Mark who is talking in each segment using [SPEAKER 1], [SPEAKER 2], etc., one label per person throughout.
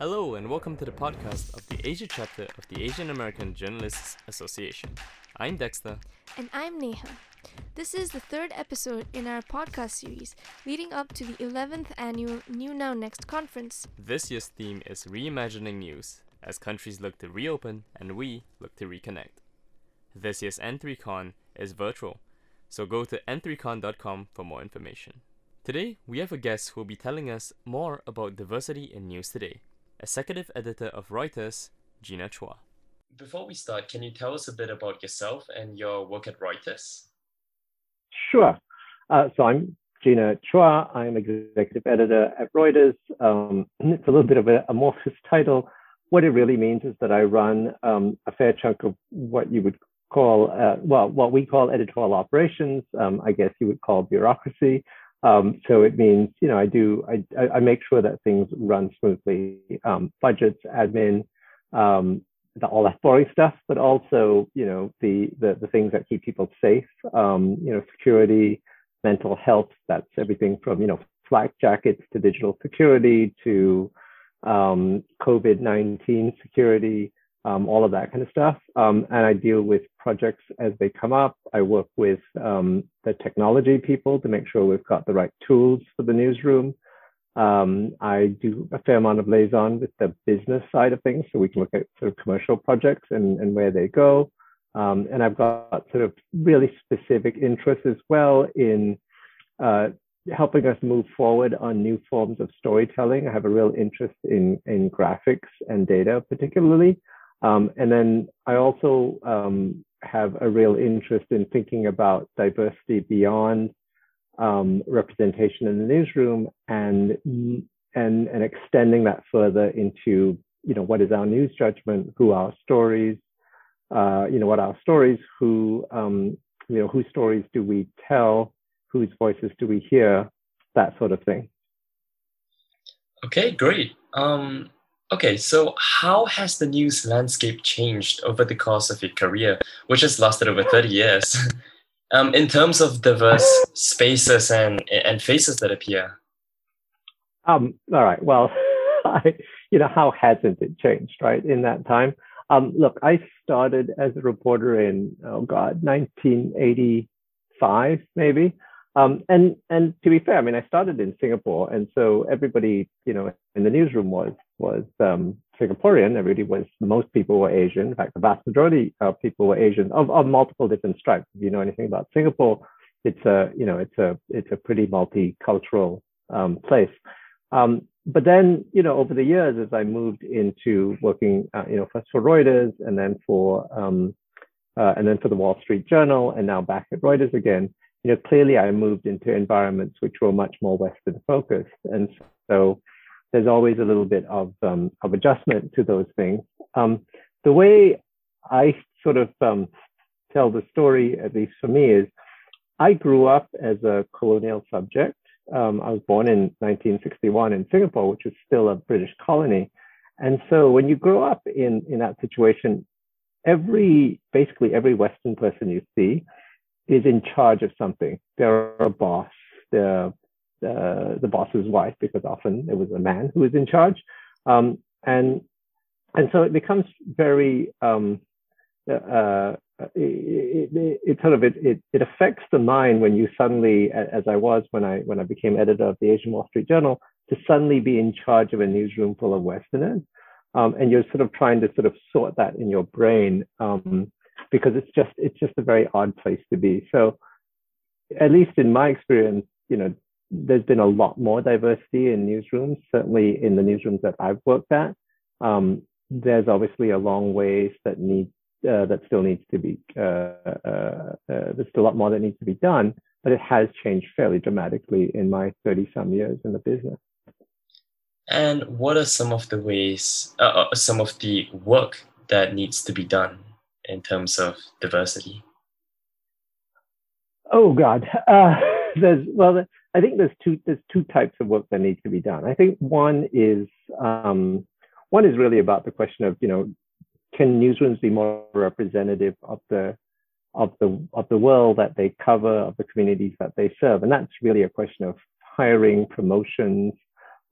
[SPEAKER 1] Hello, and welcome to the podcast of the Asia chapter of the Asian American Journalists Association. I'm Dexter.
[SPEAKER 2] And I'm Neha. This is the third episode in our podcast series leading up to the 11th annual New Now Next conference.
[SPEAKER 1] This year's theme is Reimagining News, as countries look to reopen and we look to reconnect. This year's N3Con is virtual, so go to n3con.com for more information. Today, we have a guest who will be telling us more about diversity in news today executive editor of Reuters, Gina Chua.
[SPEAKER 3] Before we start, can you tell us a bit about yourself and your work at Reuters?
[SPEAKER 4] Sure. Uh, so I'm Gina Chua. I'm executive editor at Reuters. Um, it's a little bit of a amorphous title. What it really means is that I run um, a fair chunk of what you would call, uh, well, what we call editorial operations. Um, I guess you would call bureaucracy. Um, so it means, you know, I do, I, I make sure that things run smoothly, um, budgets, admin, um, the, all that boring stuff, but also, you know, the, the, the things that keep people safe, um, you know, security, mental health, that's everything from, you know, flak jackets to digital security to um, COVID-19 security, um, all of that kind of stuff. Um, and I deal with projects as they come up. I work with um, the technology people to make sure we've got the right tools for the newsroom. Um, I do a fair amount of liaison with the business side of things, so we can look at sort of commercial projects and, and where they go. Um, and I've got sort of really specific interests as well in uh, helping us move forward on new forms of storytelling. I have a real interest in, in graphics and data, particularly. Um, and then I also um, have a real interest in thinking about diversity beyond um, representation in the newsroom and and and extending that further into you know what is our news judgment, who our stories, uh, you know what our stories, who um, you know whose stories do we tell, whose voices do we hear, that sort of thing.
[SPEAKER 3] Okay, great. Um, Okay, so how has the news landscape changed over the course of your career, which has lasted over 30 years, um, in terms of diverse spaces and, and faces that appear?
[SPEAKER 4] Um, all right, well, I, you know, how hasn't it changed, right, in that time? Um, look, I started as a reporter in, oh God, 1985, maybe. Um, and and to be fair, I mean, I started in Singapore, and so everybody, you know, in the newsroom was was um, Singaporean. Everybody was most people were Asian. In fact, the vast majority of people were Asian of, of multiple different stripes. If you know anything about Singapore, it's a you know it's a it's a pretty multicultural um, place. Um, but then you know over the years, as I moved into working, uh, you know, first for Reuters and then for um, uh, and then for the Wall Street Journal, and now back at Reuters again you know, clearly I moved into environments which were much more Western focused. And so there's always a little bit of, um, of adjustment to those things. Um, the way I sort of um, tell the story, at least for me, is I grew up as a colonial subject. Um, I was born in 1961 in Singapore, which was still a British colony. And so when you grow up in, in that situation, every, basically every Western person you see is in charge of something. They're a boss. They're uh, the boss's wife, because often it was a man who was in charge. Um, and and so it becomes very um, uh, it, it, it, sort of it, it, it affects the mind when you suddenly, as I was when I when I became editor of the Asian Wall Street Journal, to suddenly be in charge of a newsroom full of Westerners, um, and you're sort of trying to sort of sort that in your brain. Um, because it's just it's just a very odd place to be. So at least in my experience, you know, there's been a lot more diversity in newsrooms, certainly in the newsrooms that I've worked at. Um, there's obviously a long ways that need uh, that still needs to be uh, uh, uh there's still a lot more that needs to be done, but it has changed fairly dramatically in my 30 some years in the business.
[SPEAKER 3] And what are some of the ways, uh, uh, some of the work that needs to be done in terms of diversity?
[SPEAKER 4] Oh God, uh, there's well, I think there's two there's two types of work that needs to be done. I think one is um, one is really about the question of you know can newsrooms be more representative of the of the of the world that they cover of the communities that they serve, and that's really a question of hiring, promotions,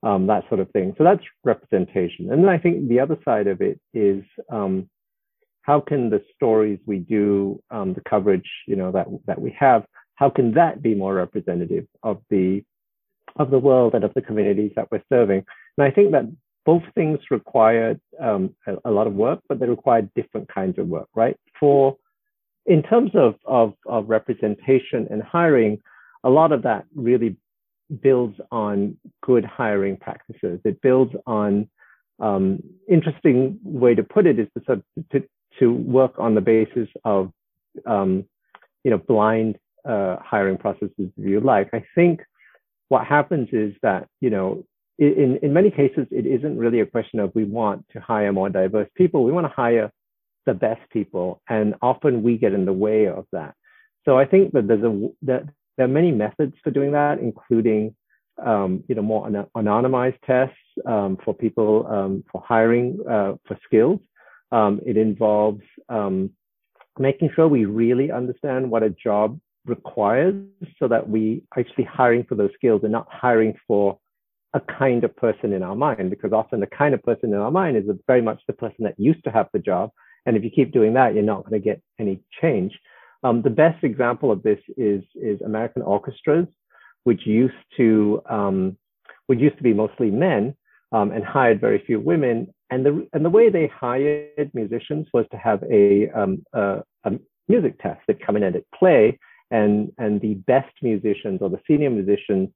[SPEAKER 4] um, that sort of thing. So that's representation. And then I think the other side of it is um, how can the stories we do, um, the coverage, you know, that that we have, how can that be more representative of the of the world and of the communities that we're serving? And I think that both things require um, a, a, lot of work, but they require different kinds of work, right? For in terms of, of, of representation and hiring, a lot of that really builds on good hiring practices. It builds on um, interesting way to put it is to, sort of, to, to work on the basis of um, you know blind uh, hiring processes if you like. I think what happens is that you know in in many cases it isn't really a question of we want to hire more diverse people. We want to hire the best people, and often we get in the way of that. So I think that there's a that there are many methods for doing that, including um, you know more an- anonymized tests um, for people um, for hiring uh, for skills. Um, it involves um, making sure we really understand what a job requires, so that we are actually hiring for those skills and not hiring for a kind of person in our mind, because often the kind of person in our mind is very much the person that used to have the job. And if you keep doing that, you're not going to get any change. Um, the best example of this is, is American orchestras, which used to um, which used to be mostly men um, and hired very few women. And the and the way they hired musicians was to have a, um, a, a music test. They'd come in and play, and and the best musicians or the senior musicians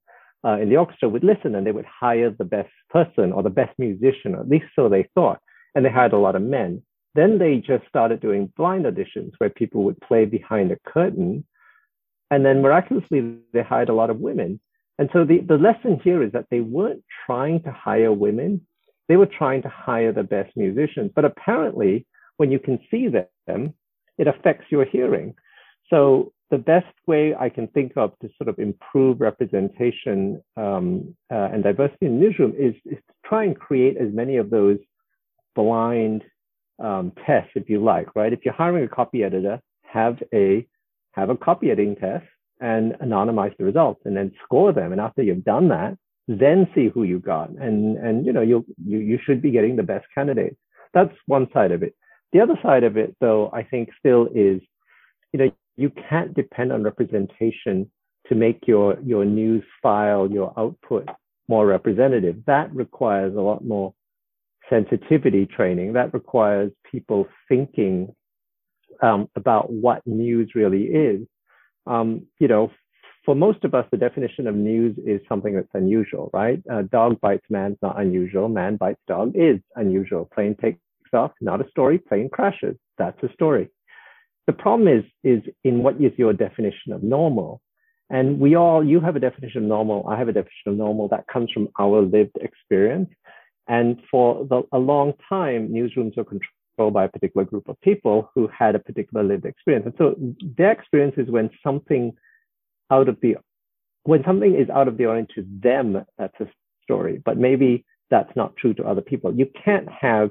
[SPEAKER 4] uh, in the orchestra would listen, and they would hire the best person or the best musician, at least so they thought. And they hired a lot of men. Then they just started doing blind auditions where people would play behind a curtain. And then miraculously, they hired a lot of women. And so the, the lesson here is that they weren't trying to hire women, they were trying to hire the best musicians. But apparently, when you can see them, it affects your hearing. So the best way I can think of to sort of improve representation um, uh, and diversity in newsroom is, is to try and create as many of those blind um, test, if you like, right? If you're hiring a copy editor, have a have a copy editing test and anonymize the results, and then score them. And after you've done that, then see who you got, and and you know you you you should be getting the best candidates. That's one side of it. The other side of it, though, I think still is, you know, you can't depend on representation to make your your news file, your output more representative. That requires a lot more sensitivity training that requires people thinking um, about what news really is. Um, you know, for most of us, the definition of news is something that's unusual, right? Uh, dog bites man's not unusual. Man bites dog is unusual. Plane takes off, not a story. Plane crashes. That's a story. The problem is, is in what is your definition of normal? And we all, you have a definition of normal. I have a definition of normal that comes from our lived experience. And for the, a long time, newsrooms were controlled by a particular group of people who had a particular lived experience. And so their experience is when something out of the when something is out of the ordinary to them, that's a story. But maybe that's not true to other people. You can't have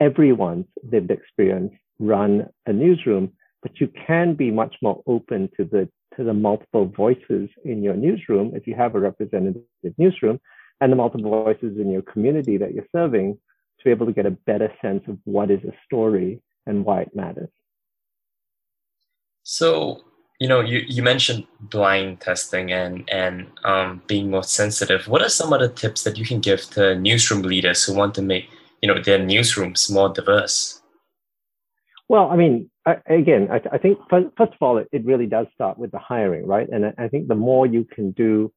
[SPEAKER 4] everyone's lived experience run a newsroom, but you can be much more open to the to the multiple voices in your newsroom if you have a representative newsroom and the multiple voices in your community that you're serving to be able to get a better sense of what is a story and why it matters.
[SPEAKER 3] So, you know, you, you mentioned blind testing and, and um, being more sensitive. What are some other tips that you can give to newsroom leaders who want to make, you know, their newsrooms more diverse?
[SPEAKER 4] Well, I mean, I, again, I, I think first, first, of all, it, it, really does start with the hiring, right? And I, I think the more you can do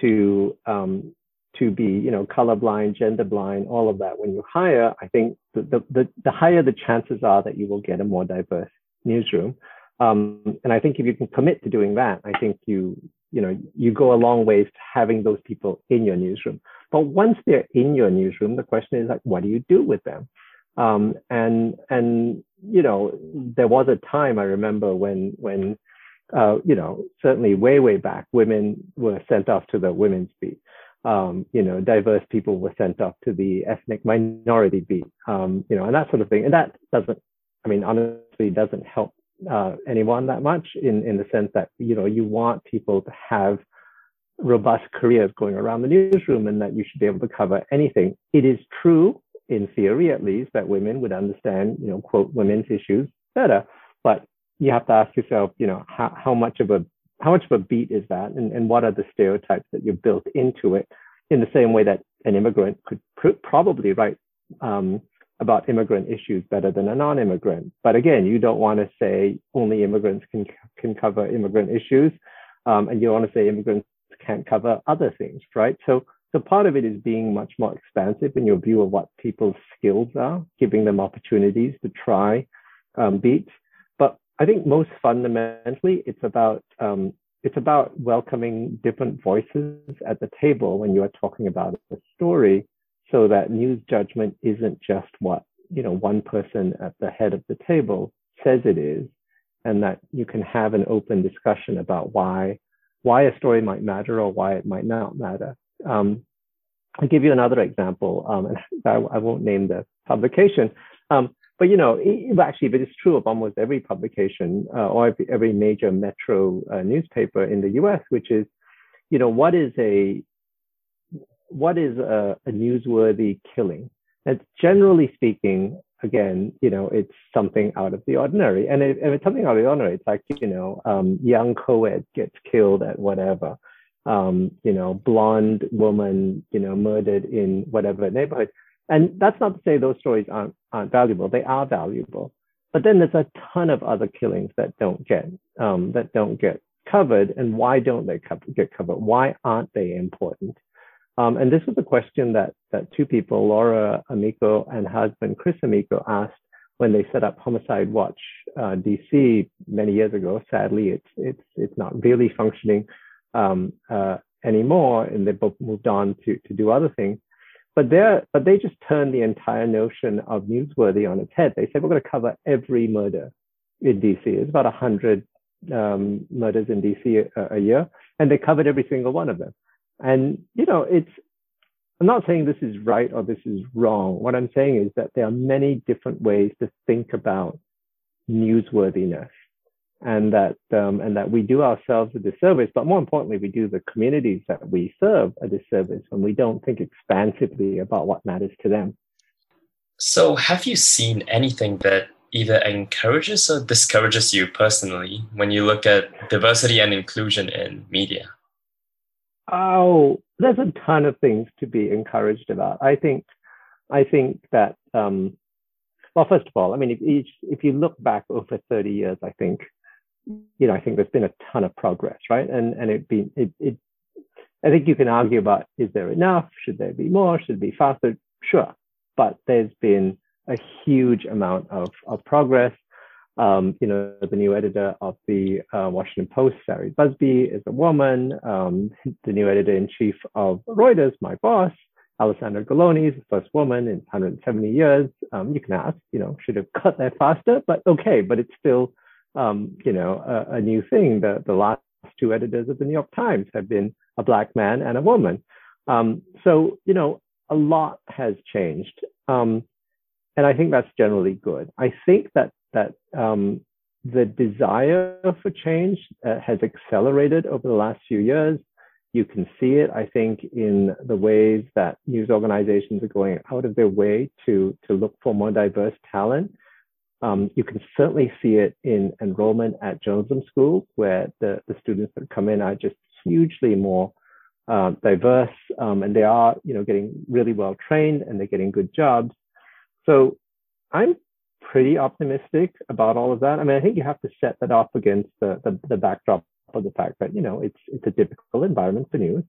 [SPEAKER 4] to um, to be, you know, colorblind, gender blind, all of that. When you hire, I think the, the, the, higher the chances are that you will get a more diverse newsroom. Um, and I think if you can commit to doing that, I think you, you know, you go a long ways to having those people in your newsroom. But once they're in your newsroom, the question is like, what do you do with them? Um, and, and, you know, there was a time I remember when, when, uh, you know, certainly way, way back, women were sent off to the women's beat um, you know, diverse people were sent up to the ethnic minority beat, um, you know, and that sort of thing. And that doesn't, I mean, honestly, doesn't help uh, anyone that much in, in the sense that, you know, you want people to have robust careers going around the newsroom and that you should be able to cover anything. It is true, in theory at least, that women would understand, you know, quote, women's issues better. But you have to ask yourself, you know, how, how much of a how much of a beat is that and, and what are the stereotypes that you've built into it in the same way that an immigrant could pr- probably write um, about immigrant issues better than a non-immigrant. But again, you don't want to say only immigrants can can cover immigrant issues, um, and you want to say immigrants can't cover other things, right? So so part of it is being much more expansive in your view of what people's skills are, giving them opportunities to try um, beats. I think most fundamentally, it's about um, it's about welcoming different voices at the table when you are talking about a story so that news judgment isn't just what you know one person at the head of the table says it is and that you can have an open discussion about why why a story might matter or why it might not matter. Um, i'll give you another example um, and I, I, won't name the publication. Um, but you know it, actually but it's true of almost every publication uh, or every, major metro uh, newspaper in the us which is you know what is a what is a, a newsworthy killing? And generally speaking, again, you know, it's something out of the ordinary. And if, if it's something out of the ordinary, it's like, you know, um, young co-ed gets killed at whatever, um, you know, blonde woman, you know, murdered in whatever neighborhood. And that's not to say those stories aren't, aren't valuable. They are valuable. But then there's a ton of other killings that don't get, um, that don't get covered. And why don't they co- get covered? Why aren't they important? Um, and this was a question that, that two people, Laura Amico and husband Chris Amico, asked when they set up Homicide Watch uh, DC many years ago. Sadly, it's it's it's not really functioning um, uh, anymore, and they both moved on to to do other things. But they but they just turned the entire notion of newsworthy on its head. They said we're going to cover every murder in DC. It's about hundred um, murders in DC a, a year, and they covered every single one of them. And, you know, it's, I'm not saying this is right or this is wrong. What I'm saying is that there are many different ways to think about newsworthiness and that, um, and that we do ourselves a disservice, but more importantly, we do the communities that we serve a disservice when we don't think expansively about what matters to them.
[SPEAKER 3] So, have you seen anything that either encourages or discourages you personally when you look at diversity and inclusion in media?
[SPEAKER 4] Oh, there's a ton of things to be encouraged about. I think, I think that, um, well, first of all, I mean, if, each, if you look back over 30 years, I think, you know, I think there's been a ton of progress, right? And and it be it, it I think you can argue about is there enough? Should there be more? Should it be faster? Sure, but there's been a huge amount of of progress. Um, you know, the new editor of the uh, Washington Post, Sally Buzbee, is a woman. Um, the new editor in chief of Reuters, my boss, Alessandra Galloni, is the first woman in 170 years. Um, you can ask, you know, should have cut that faster, but okay, but it's still, um, you know, a, a, new thing. The, the last two editors of the New York Times have been a black man and a woman. Um, so, you know, a lot has changed. Um, and I think that's generally good. I think that that um, the desire for change uh, has accelerated over the last few years. You can see it, I think, in the ways that news organizations are going out of their way to, to look for more diverse talent. Um, you can certainly see it in enrollment at journalism School, where the, the students that come in are just hugely more uh, diverse, um, and they are, you know, getting really well trained and they're getting good jobs. So I'm pretty optimistic about all of that. I mean, I think you have to set that off against the, the, the backdrop of the fact that, you know, it's, it's a difficult environment for news.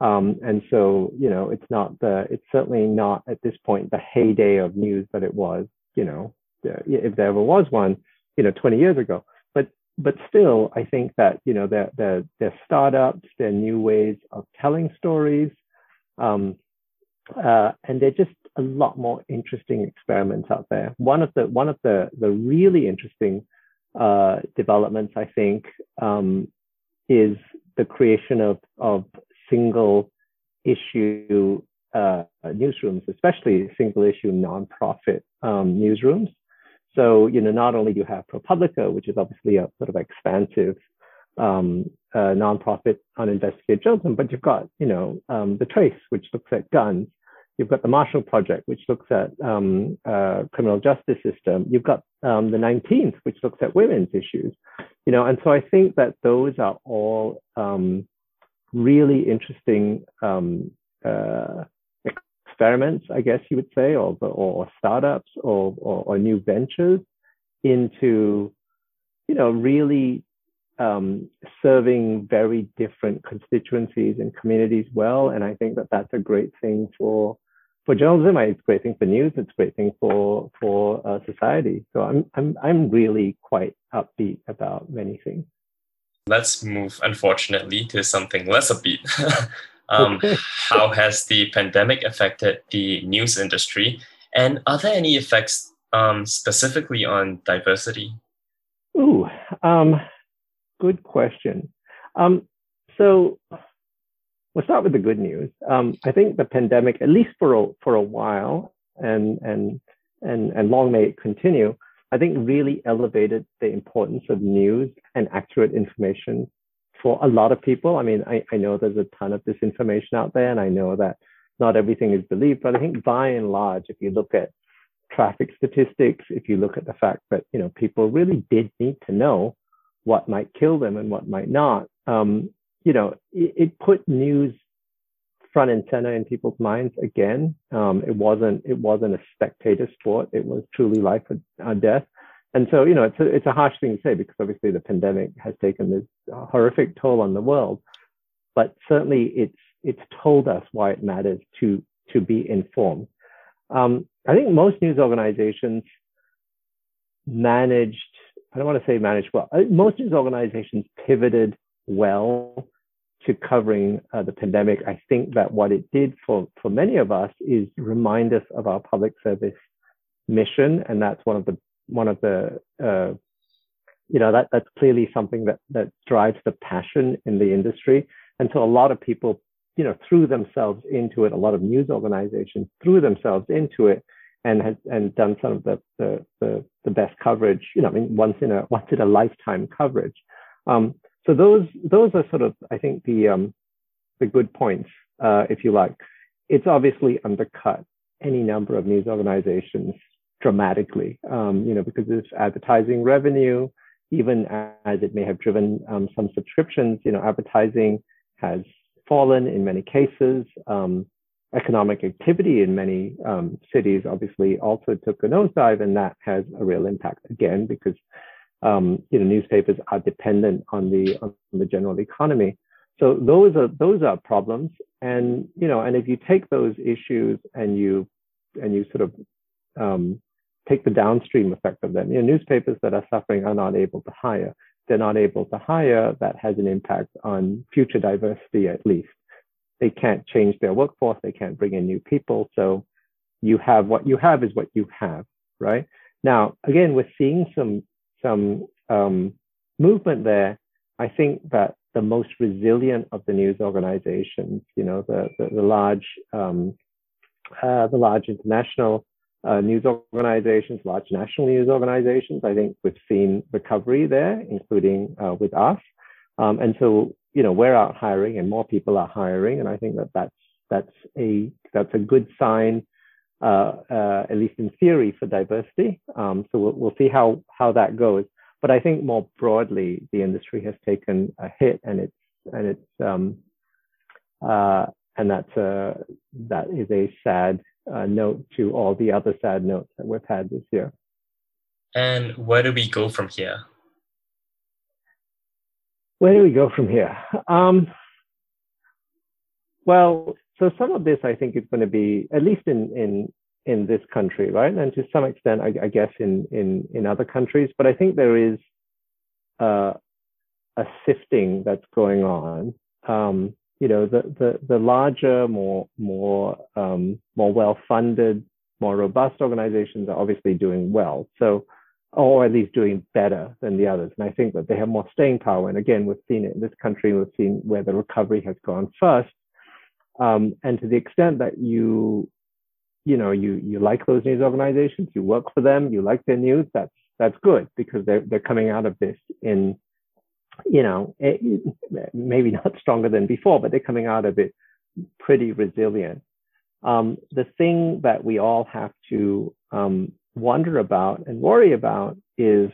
[SPEAKER 4] Um, and so, you know, it's not the, it's certainly not at this point the heyday of news that it was, you know, if there ever was one, you know, 20 years ago. But, but still, I think that, you know, they're, they're, they're startups, they're new ways of telling stories. Um, uh, and they're just a lot more interesting experiments out there. One of the one of the the really interesting uh, developments, I think, um, is the creation of of single issue uh, newsrooms, especially single issue nonprofit um, newsrooms. So you know, not only do you have ProPublica, which is obviously a sort of expansive um, uh, nonprofit journalism, but you've got, you know, um, the Trace, which looks at guns. You've got the Marshall Project, which looks at um, uh, criminal justice system. You've got um, the 19th, which looks at women's issues. You know, and so I think that those are all um, really interesting um, uh, experiments, I guess you would say, or, or, startups or, or, or new ventures into, you know, really um, serving very different constituencies and communities well. And I think that that's a great thing for for journalism. It's a great thing for news. It's a great thing for for uh, society. So I'm I'm I'm really quite upbeat about many things.
[SPEAKER 3] Let's move, unfortunately, to something less upbeat. um, how has the pandemic affected the news industry, and are there any effects um, specifically on diversity?
[SPEAKER 4] Ooh, um, good question. Um, so we'll start with the good news. Um, I think the pandemic, at least for a, for a while, and and and and long may it continue, I think really elevated the importance of news and accurate information for a lot of people. I mean, I, I know there's a ton of disinformation out there, and I know that not everything is believed, but I think by and large, if you look at traffic statistics, if you look at the fact that you know people really did need to know what might kill them and what might not, um, you know, it, it, put news front and center in people's minds again. Um, it wasn't it wasn't a spectator sport. It was truly life or death. And so, you know, it's a, it's a harsh thing to say because obviously the pandemic has taken this horrific toll on the world, but certainly it's it's told us why it matters to to be informed. Um, I think most news organizations managed, I don't want to say managed well, most news organizations pivoted well to covering uh, the pandemic. I think that what it did for, for many of us is remind us of our public service mission. And that's one of the, one of the, uh, you know, that, that's clearly something that, that drives the passion in the industry. And so a lot of people you know, threw themselves into it. A lot of news organizations threw themselves into it and has and done some of the the the, the best coverage. You know, I mean, once in a once in a lifetime coverage. Um, so those those are sort of I think the um, the good points, uh, if you like. It's obviously undercut any number of news organizations dramatically, um, you know, because it's advertising revenue, even as it may have driven um, some subscriptions, you know, advertising has fallen in many cases. Um, economic activity in many um, cities obviously also took a nosedive, and that has a real impact again because um, you know newspapers are dependent on the on the general economy. So those are those are problems, and you know, and if you take those issues and you and you sort of um, take the downstream effect of them, you know, newspapers that are suffering are not able to hire they're not able to hire, that has an impact on future diversity at least. They can't change their workforce, they can't bring in new people. So you have what you have is what you have, right? Now, again, we're seeing some some um, movement there. I think that the most resilient of the news organizations, you know, the the, the large um, uh, the large international uh, news organizations, large national news organizations. I think we've seen recovery there, including uh, with us. Um, and so, you know, we're out hiring and more people are hiring. And I think that that's, that's a, that's a good sign, uh, uh at least in theory for diversity. Um, so we'll, we'll see how, how that goes. But I think more broadly, the industry has taken a hit and it's, and it's, um, uh, and that's a, that is a sad uh, note to all the other sad notes that we've had this year.
[SPEAKER 3] And where do we go from here?
[SPEAKER 4] Where do we go from here? Um, well, so some of this I think is going to be at least in in in this country, right, and to some extent, I, I guess in in in other countries. But I think there is uh, a sifting that's going on. Um, you know, the, the, the larger, more, more, um, more well-funded, more robust organizations are obviously doing well. So, or at least doing better than the others. And I think that they have more staying power. And again, we've seen it in this country, we've seen where the recovery has gone first. Um, and to the extent that you, you know, you, you like those news organizations, you work for them, you like their news, that's, that's good because they're, they're coming out of this in, you know, it, maybe not stronger than before, but they're coming out of it pretty resilient. Um, the thing that we all have to um, wonder about and worry about is,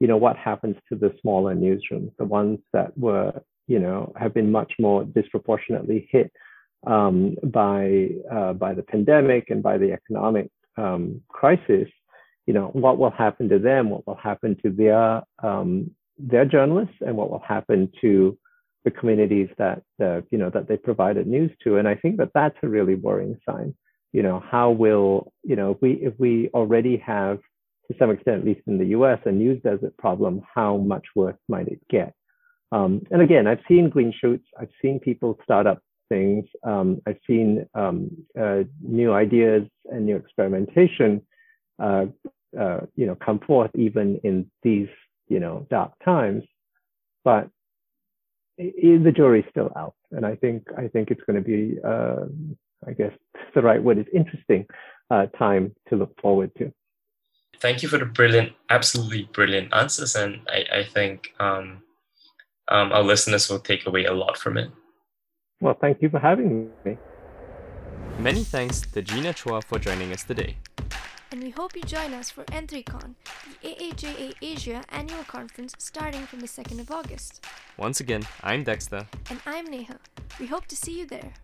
[SPEAKER 4] you know, what happens to the smaller newsrooms, the ones that were, you know, have been much more disproportionately hit um, by uh, by the pandemic and by the economic um, crisis. You know, what will happen to them? What will happen to their um, their journalists, and what will happen to the communities that uh, you know that they provided news to? And I think that that's a really worrying sign. You know, how will you know if we if we already have to some extent, at least in the U.S., a news desert problem, how much worse might it get? Um, and again, I've seen green shoots. I've seen people start up things. Um, I've seen um, uh, new ideas and new experimentation, uh, uh, you know, come forth even in these, you know, dark times. But it, the jury's still out, and I think I think it's going to be, uh, I guess the right word is interesting uh, time to look forward to.
[SPEAKER 3] Thank you for the brilliant, absolutely brilliant answers, and I, I think um, um, our listeners will take away a lot from it.
[SPEAKER 4] Well, thank you for having me.
[SPEAKER 1] Many thanks to Gina Chua for joining us today.
[SPEAKER 2] And we hope you join us for N3Con, the AAJA Asia annual conference starting from the 2nd of August.
[SPEAKER 1] Once again, I'm Dexter.
[SPEAKER 2] And I'm Neha. We hope to see you there.